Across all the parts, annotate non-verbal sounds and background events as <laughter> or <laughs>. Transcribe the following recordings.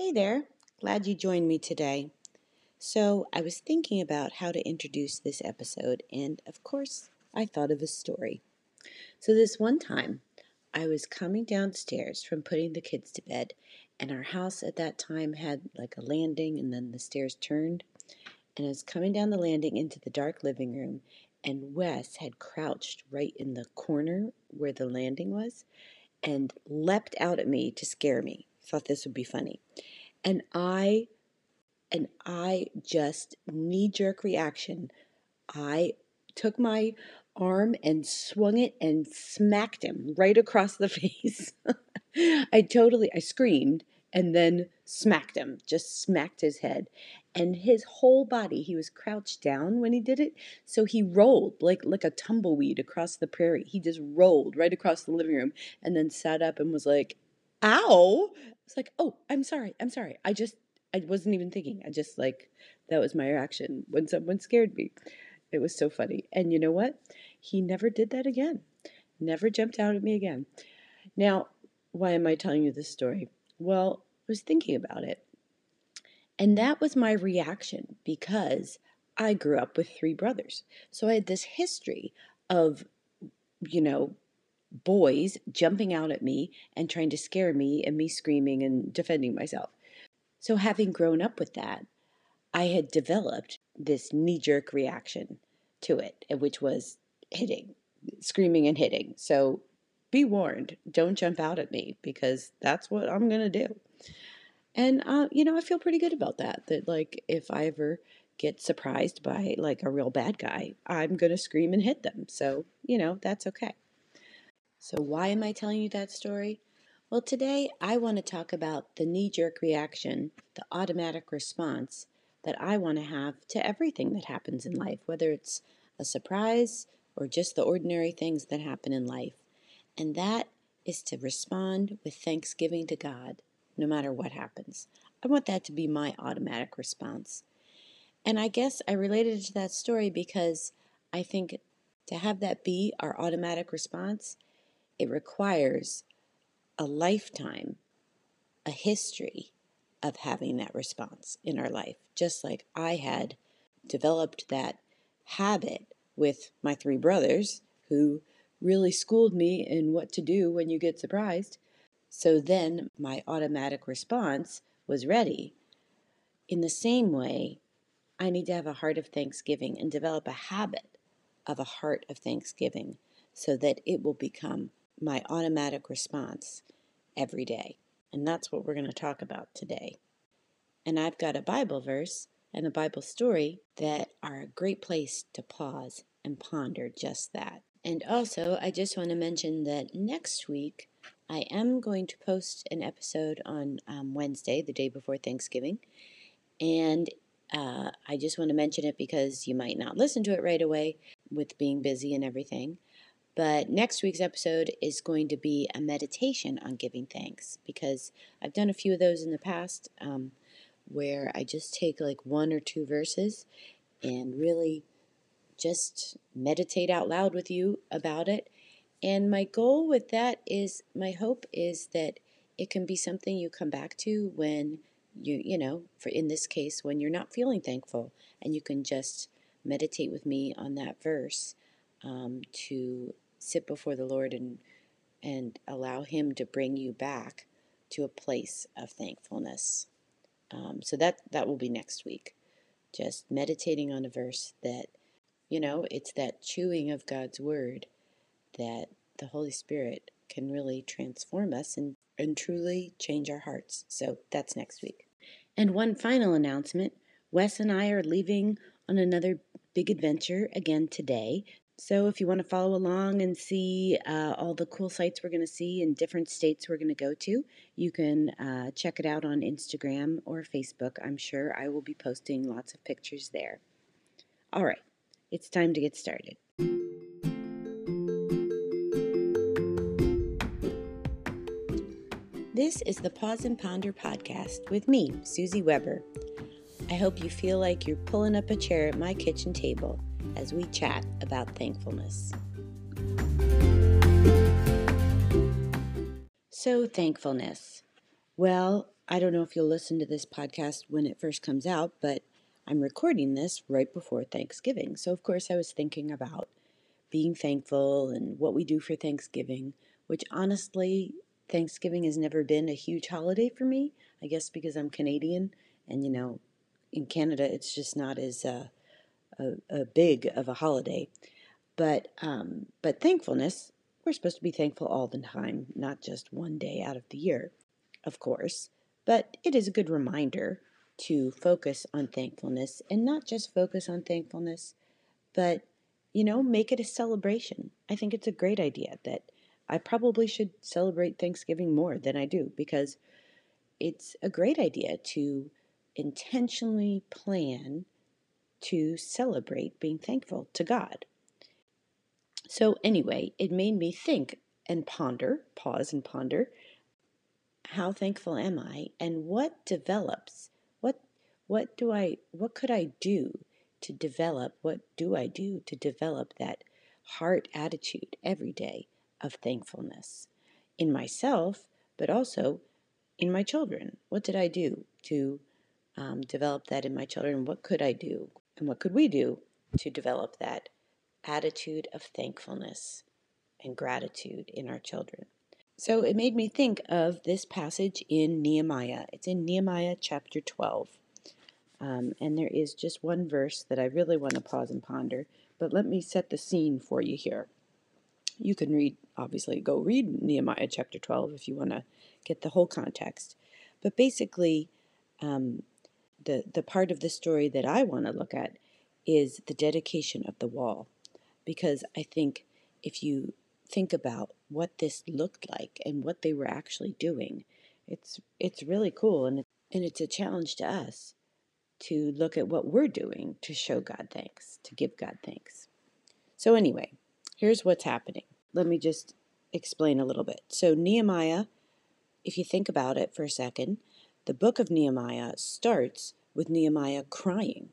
Hey there, glad you joined me today. So, I was thinking about how to introduce this episode, and of course, I thought of a story. So, this one time, I was coming downstairs from putting the kids to bed, and our house at that time had like a landing, and then the stairs turned. And I was coming down the landing into the dark living room, and Wes had crouched right in the corner where the landing was and leapt out at me to scare me. Thought this would be funny. And I and I just knee jerk reaction. I took my arm and swung it and smacked him right across the <laughs> face. I totally I screamed and then smacked him, just smacked his head. And his whole body, he was crouched down when he did it. So he rolled like like a tumbleweed across the prairie. He just rolled right across the living room and then sat up and was like, ow. It's like, oh, I'm sorry. I'm sorry. I just I wasn't even thinking. I just like that was my reaction when someone scared me. It was so funny. And you know what? He never did that again. Never jumped out at me again. Now, why am I telling you this story? Well, I was thinking about it. And that was my reaction because I grew up with three brothers. So I had this history of, you know, boys jumping out at me and trying to scare me and me screaming and defending myself. So, having grown up with that, I had developed this knee jerk reaction to it, which was hitting, screaming and hitting. So, be warned, don't jump out at me because that's what I'm going to do. And, uh, you know, I feel pretty good about that. That, like, if I ever get surprised by like a real bad guy, I'm going to scream and hit them. So, you know, that's okay. So, why am I telling you that story? Well, today I want to talk about the knee jerk reaction, the automatic response that I want to have to everything that happens in life, whether it's a surprise or just the ordinary things that happen in life. And that is to respond with thanksgiving to God, no matter what happens. I want that to be my automatic response. And I guess I related it to that story because I think to have that be our automatic response it requires a lifetime, a history of having that response in our life, just like I had developed that habit with my three brothers who really schooled me in what to do when you get surprised. So then my automatic response was ready. In the same way, I need to have a heart of thanksgiving and develop a habit of a heart of thanksgiving so that it will become my automatic response every day. And that's what we're going to talk about today. And I've got a Bible verse and a Bible story that are a great place to pause and ponder just that. And also, I just want to mention that next week I am going to post an episode on um, Wednesday, the day before Thanksgiving. And uh, I just want to mention it because you might not listen to it right away with being busy and everything. But next week's episode is going to be a meditation on giving thanks because I've done a few of those in the past um, where I just take like one or two verses and really just meditate out loud with you about it. And my goal with that is my hope is that it can be something you come back to when you, you know, for in this case, when you're not feeling thankful and you can just meditate with me on that verse um, to sit before the Lord and and allow Him to bring you back to a place of thankfulness. Um, so that that will be next week. Just meditating on a verse that, you know, it's that chewing of God's word that the Holy Spirit can really transform us and, and truly change our hearts. So that's next week. And one final announcement Wes and I are leaving on another big adventure again today. So, if you want to follow along and see uh, all the cool sites we're going to see in different states we're going to go to, you can uh, check it out on Instagram or Facebook. I'm sure I will be posting lots of pictures there. All right, it's time to get started. This is the Pause and Ponder podcast with me, Susie Weber. I hope you feel like you're pulling up a chair at my kitchen table as we chat about thankfulness. So, thankfulness. Well, I don't know if you'll listen to this podcast when it first comes out, but I'm recording this right before Thanksgiving. So, of course, I was thinking about being thankful and what we do for Thanksgiving, which honestly, Thanksgiving has never been a huge holiday for me. I guess because I'm Canadian and, you know, in Canada, it's just not as uh, a, a, big of a holiday. But, um, but thankfulness, we're supposed to be thankful all the time, not just one day out of the year, of course. But it is a good reminder to focus on thankfulness and not just focus on thankfulness, but, you know, make it a celebration. I think it's a great idea that I probably should celebrate Thanksgiving more than I do because it's a great idea to intentionally plan to celebrate being thankful to God. So, anyway, it made me think and ponder, pause and ponder, how thankful am I and what develops? What what do I what could I do to develop? What do I do to develop that heart attitude every day of thankfulness in myself, but also in my children? What did I do to um, develop that in my children? What could I do? And what could we do to develop that attitude of thankfulness and gratitude in our children? So it made me think of this passage in Nehemiah. It's in Nehemiah chapter 12. Um, and there is just one verse that I really want to pause and ponder, but let me set the scene for you here. You can read, obviously, go read Nehemiah chapter 12 if you want to get the whole context. But basically, um, the, the part of the story that I want to look at is the dedication of the wall. Because I think if you think about what this looked like and what they were actually doing, it's it's really cool and it, and it's a challenge to us to look at what we're doing to show God thanks, to give God thanks. So anyway, here's what's happening. Let me just explain a little bit. So Nehemiah, if you think about it for a second, the book of Nehemiah starts with Nehemiah crying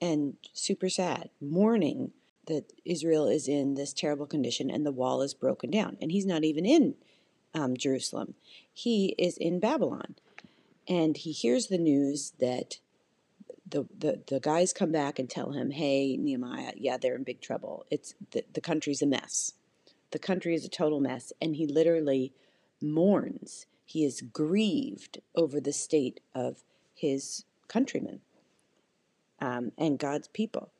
and super sad, mourning that Israel is in this terrible condition and the wall is broken down. And he's not even in um, Jerusalem, he is in Babylon. And he hears the news that the, the, the guys come back and tell him, hey, Nehemiah, yeah, they're in big trouble. It's the, the country's a mess. The country is a total mess. And he literally mourns he is grieved over the state of his countrymen um, and God's people.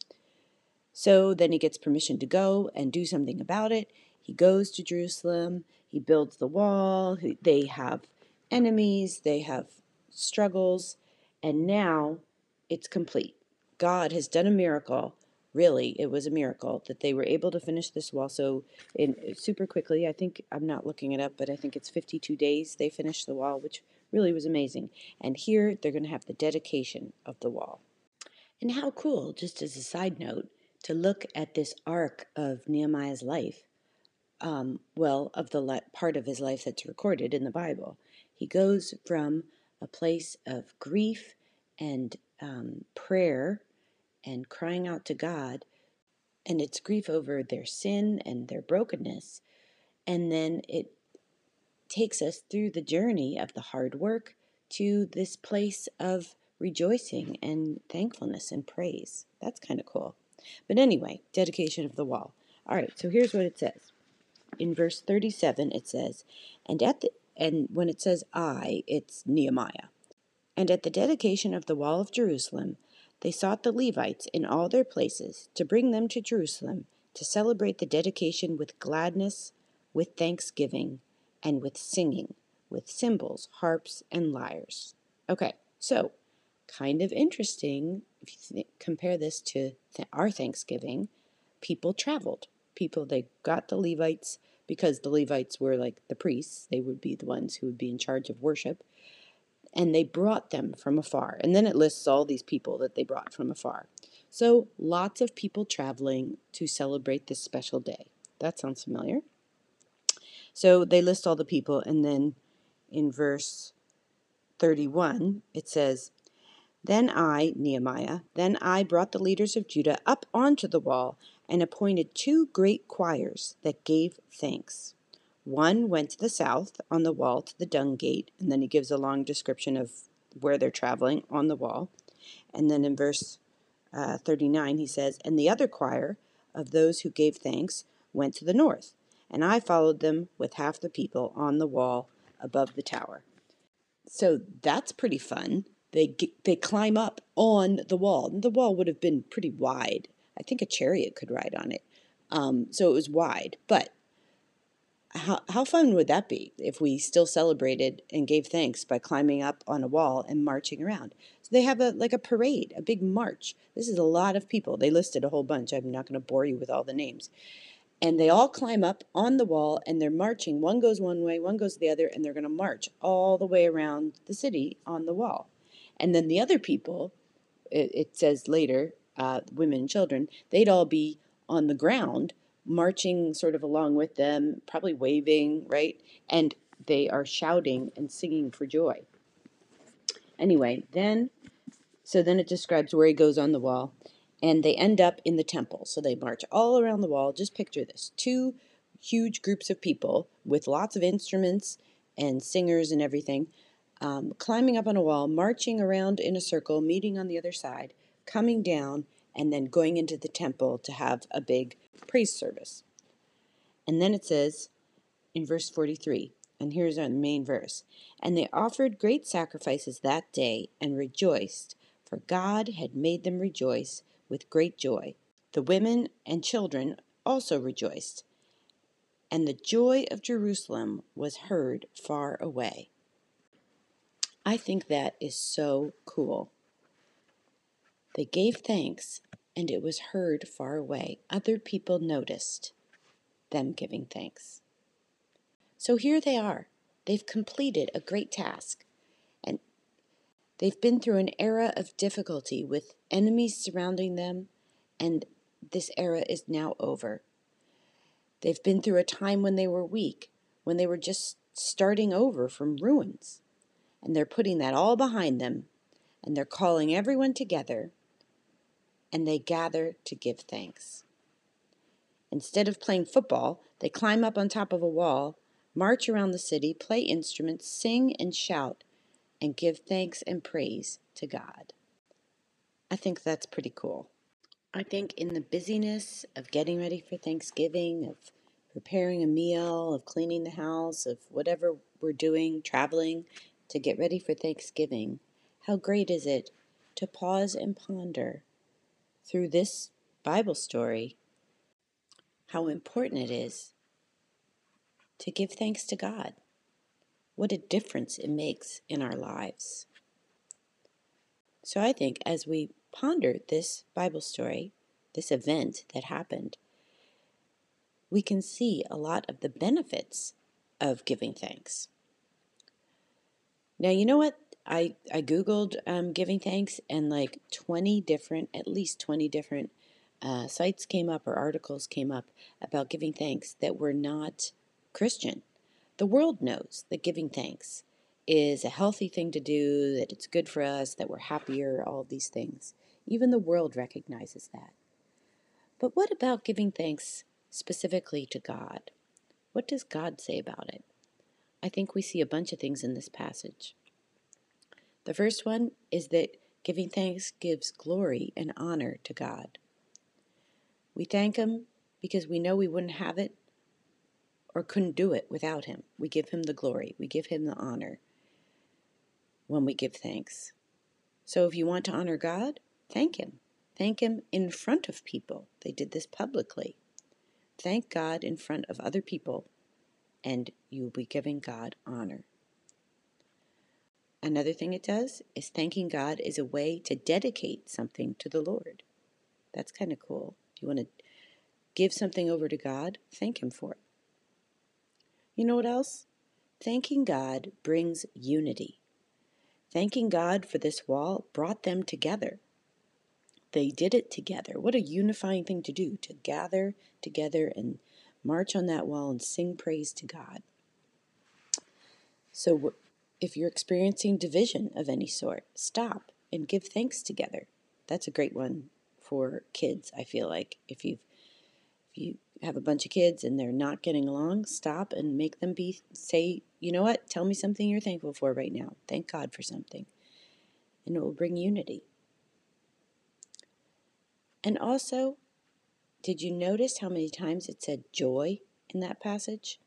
So then he gets permission to go and do something about it. He goes to Jerusalem. He builds the wall. They have enemies. They have struggles. And now it's complete. God has done a miracle really, it was a miracle that they were able to finish this wall so in super quickly. I think I'm not looking it up, but I think it's 52 days they finished the wall, which really was amazing. And here they're going to have the dedication of the wall. And how cool, just as a side note, to look at this arc of Nehemiah's life. Um, well, of the le- part of his life that's recorded in the Bible. He goes from a place of grief and um, prayer and crying out to God, and it's grief over their sin and their brokenness. And then it takes us through the journey of the hard work to this place of rejoicing and thankfulness and praise. That's kind of cool. But anyway, dedication of the wall. All right, so here's what it says. In verse 37 it says, "And at the and when it says I, it's Nehemiah. And at the dedication of the wall of Jerusalem, they sought the Levites in all their places to bring them to Jerusalem to celebrate the dedication with gladness, with thanksgiving, and with singing, with cymbals, harps, and lyres. Okay, so kind of interesting if you th- compare this to th- our Thanksgiving. People traveled. People, they got the Levites because the Levites were like the priests, they would be the ones who would be in charge of worship and they brought them from afar. And then it lists all these people that they brought from afar. So lots of people traveling to celebrate this special day. That sounds familiar. So they list all the people, and then in verse 31, it says, Then I, Nehemiah, then I brought the leaders of Judah up onto the wall and appointed two great choirs that gave thanks One went to the south on the wall to the dung gate, and then he gives a long description of where they're traveling on the wall. And then in verse uh, 39, he says, And the other choir of those who gave thanks went to the north, and I followed them with half the people on the wall above the tower. So that's pretty fun. They they climb up on the wall. The wall would have been pretty wide. I think a chariot could ride on it. Um, so it was wide, but how, how fun would that be if we still celebrated and gave thanks by climbing up on a wall and marching around? So they have a like a parade, a big march. This is a lot of people. They listed a whole bunch. I'm not going to bore you with all the names. And they all climb up on the wall and they're marching. One goes one way, one goes the other, and they're going to march all the way around the city on the wall. And then the other people, it, it says later, uh, women and children, they'd all be on the ground marching sort of along with them, probably waving, right? And they are shouting and singing for joy. Anyway, then, so then it describes where he goes on the wall, and they end up in the temple. So they march all around the wall. Just picture this two huge groups of people with lots of instruments and singers and everything, um, climbing up on a wall, marching around in a circle, meeting on the other side, coming down, and then going into the temple to have a big praise service. And then it says in verse 43, and here's our main verse And they offered great sacrifices that day and rejoiced, for God had made them rejoice with great joy. The women and children also rejoiced, and the joy of Jerusalem was heard far away. I think that is so cool. They gave thanks and it was heard far away. Other people noticed them giving thanks. So here they are. They've completed a great task. And they've been through an era of difficulty with enemies surrounding them, and this era is now over. They've been through a time when they were weak, when they were just starting over from ruins. And they're putting that all behind them, and they're calling everyone together and they gather to give thanks. Instead of playing football, they climb up on top of a wall, march around the city, play instruments, sing and shout, and give thanks and praise to God. I think that's pretty cool. I think in the busyness of getting ready for Thanksgiving, of preparing a meal, of cleaning the house, of whatever we're doing, traveling to get ready for Thanksgiving, how great is it to pause and ponder through this Bible story how important it is to give thanks to God. What a difference it makes in our lives. So I think as we ponder this Bible story, this event that happened, we can see a lot of the benefits of giving thanks. Now, you know what? I I googled um, giving thanks and like twenty different, at least twenty different uh, sites came up or articles came up about giving thanks that were not Christian. The world knows that giving thanks is a healthy thing to do, that it's good for us, that we're happier, all these things. Even the world recognizes that. But what about giving thanks specifically to God? What does God say about it? I think we see a bunch of things in this passage. The first one is that giving thanks gives glory and honor to God. We thank Him because we know we wouldn't have it or couldn't do it without Him. We give Him the glory, we give Him the honor when we give thanks. So if you want to honor God, thank Him. Thank Him in front of people. They did this publicly. Thank God in front of other people, and you will be giving God honor. Another thing it does is thanking God is a way to dedicate something to the Lord. That's kind of cool. If you want to give something over to God, thank Him for it. You know what else? Thanking God brings unity. Thanking God for this wall brought them together. They did it together. What a unifying thing to do to gather together and march on that wall and sing praise to God. So if you're experiencing division of any sort, stop and give thanks together. That's a great one for kids, I feel like. If you've if you have a bunch of kids and they're not getting along, stop and make them be say, you know what? Tell me something you're thankful for right now. Thank God for something. And it will bring unity. And also, did you notice how many times it said joy in that passage?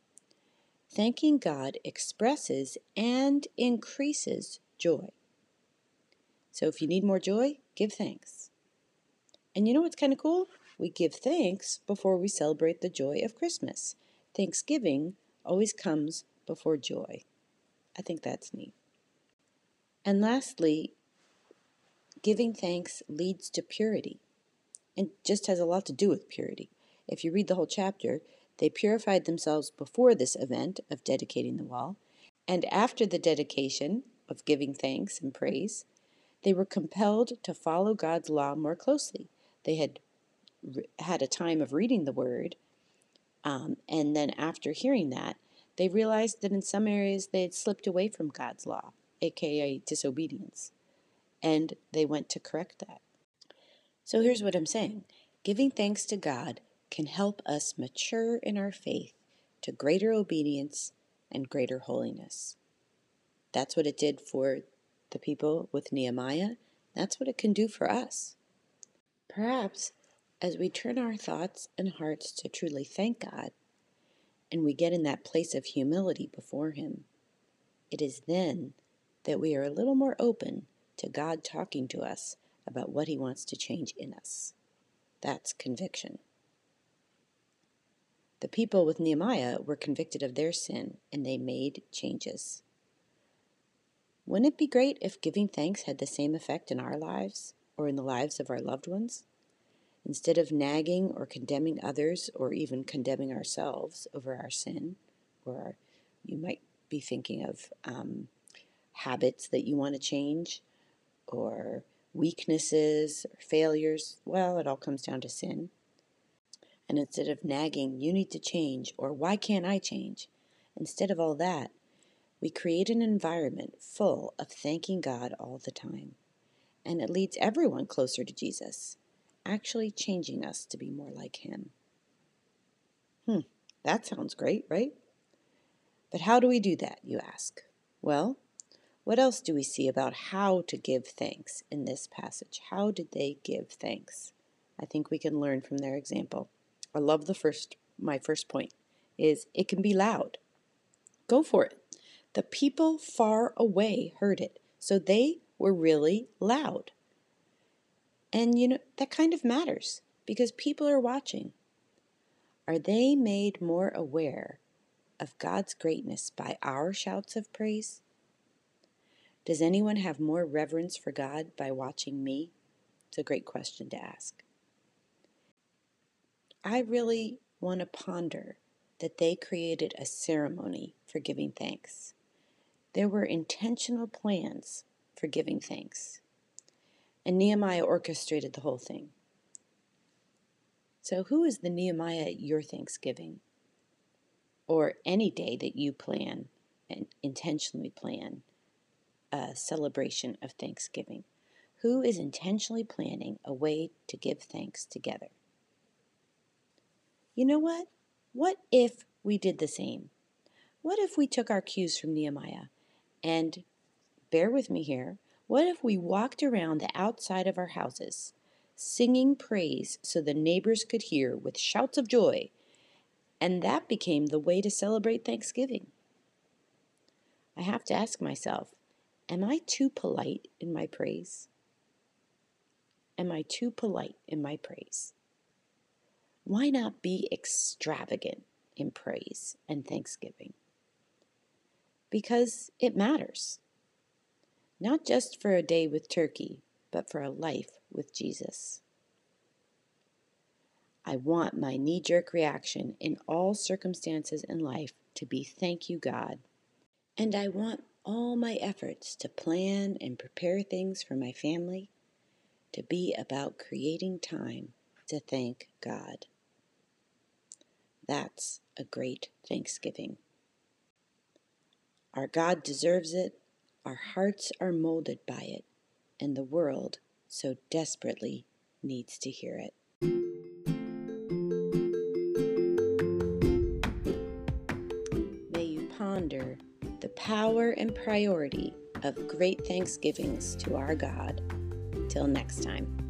Thanking God expresses and increases joy. So if you need more joy, give thanks. And you know what's kind of cool? We give thanks before we celebrate the joy of Christmas. Thanksgiving always comes before joy. I think that's neat. And lastly, giving thanks leads to purity and just has a lot to do with purity. If you read the whole chapter, they purified themselves before this event of dedicating the wall, and after the dedication of giving thanks and praise, they were compelled to follow God's law more closely. They had had a time of reading the word, um, and then after hearing that, they realized that in some areas they had slipped away from God's law, aka disobedience, and they went to correct that. So here's what I'm saying giving thanks to God can help us mature in our faith to greater obedience and greater holiness. That's what it did for the people with Nehemiah. That's what it can do for us. Perhaps as we turn our thoughts and hearts to truly thank God and we get in that place of humility before Him, it is then that we are a little more open to God talking to us about what He wants to change in us. That's conviction. The people with Nehemiah were convicted of their sin and they made changes. Wouldn't it be great if giving thanks had the same effect in our lives or in the lives of our loved ones? Instead of nagging or condemning others or even condemning ourselves over our sin, or you might be thinking of um, habits that you want to change, or weaknesses or failures, well, it all comes down to sin. And instead of nagging, you need to change, or why can't I change? Instead of all that, we create an environment full of thanking God all the time. And it leads everyone closer to Jesus, actually changing us to be more like Him. Hmm, that sounds great, right? But how do we do that, you ask? Well, what else do we see about how to give thanks in this passage? How did they give thanks? I think we can learn from their example. I love the first my first point is it can be loud. Go for it. The people far away heard it, so they were really loud. And you know, that kind of matters because people are watching. Are they made more aware of God's greatness by our shouts of praise? Does anyone have more reverence for God by watching me? It's a great question to ask. I really want to ponder that they created a ceremony for giving thanks. There were intentional plans for giving thanks. And Nehemiah orchestrated the whole thing. So, who is the Nehemiah at your Thanksgiving? Or any day that you plan and intentionally plan a celebration of Thanksgiving? Who is intentionally planning a way to give thanks together? You know what? What if we did the same? What if we took our cues from Nehemiah and, bear with me here, what if we walked around the outside of our houses, singing praise so the neighbors could hear with shouts of joy, and that became the way to celebrate Thanksgiving? I have to ask myself Am I too polite in my praise? Am I too polite in my praise? Why not be extravagant in praise and thanksgiving? Because it matters. Not just for a day with turkey, but for a life with Jesus. I want my knee jerk reaction in all circumstances in life to be thank you, God. And I want all my efforts to plan and prepare things for my family to be about creating time to thank God. That's a great Thanksgiving. Our God deserves it, our hearts are molded by it, and the world so desperately needs to hear it. May you ponder the power and priority of great thanksgivings to our God. Till next time.